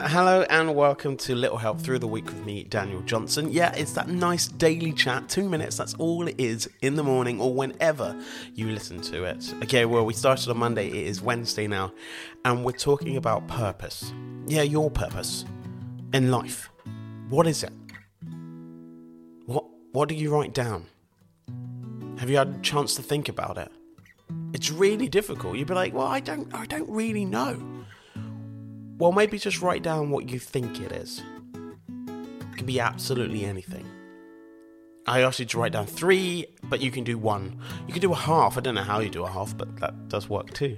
Hello and welcome to Little Help Through the Week with me, Daniel Johnson. Yeah, it's that nice daily chat, two minutes, that's all it is in the morning or whenever you listen to it. Okay, well, we started on Monday, it is Wednesday now, and we're talking about purpose. Yeah, your purpose in life. What is it? What, what do you write down? Have you had a chance to think about it? It's really difficult. You'd be like, well, I don't, I don't really know. Well, maybe just write down what you think it is. It can be absolutely anything. I asked you to write down three, but you can do one. You can do a half. I don't know how you do a half, but that does work too.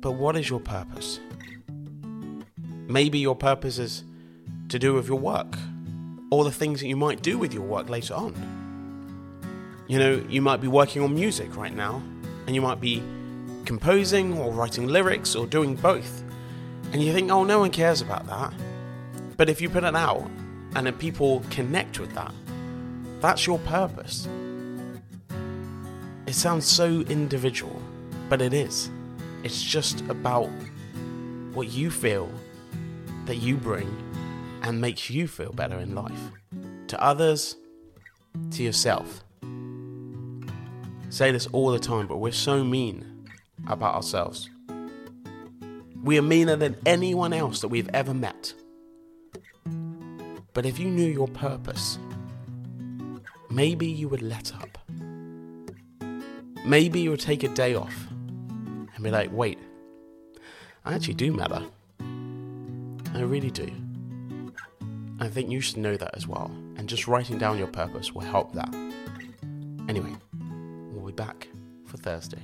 But what is your purpose? Maybe your purpose is to do with your work, or the things that you might do with your work later on. You know, you might be working on music right now, and you might be composing or writing lyrics or doing both. And you think, oh, no one cares about that. But if you put it out and then people connect with that, that's your purpose. It sounds so individual, but it is. It's just about what you feel that you bring and makes you feel better in life. To others, to yourself. say this all the time, but we're so mean about ourselves. We are meaner than anyone else that we've ever met. But if you knew your purpose, maybe you would let up. Maybe you would take a day off and be like, wait, I actually do matter. I really do. I think you should know that as well. And just writing down your purpose will help that. Anyway, we'll be back for Thursday.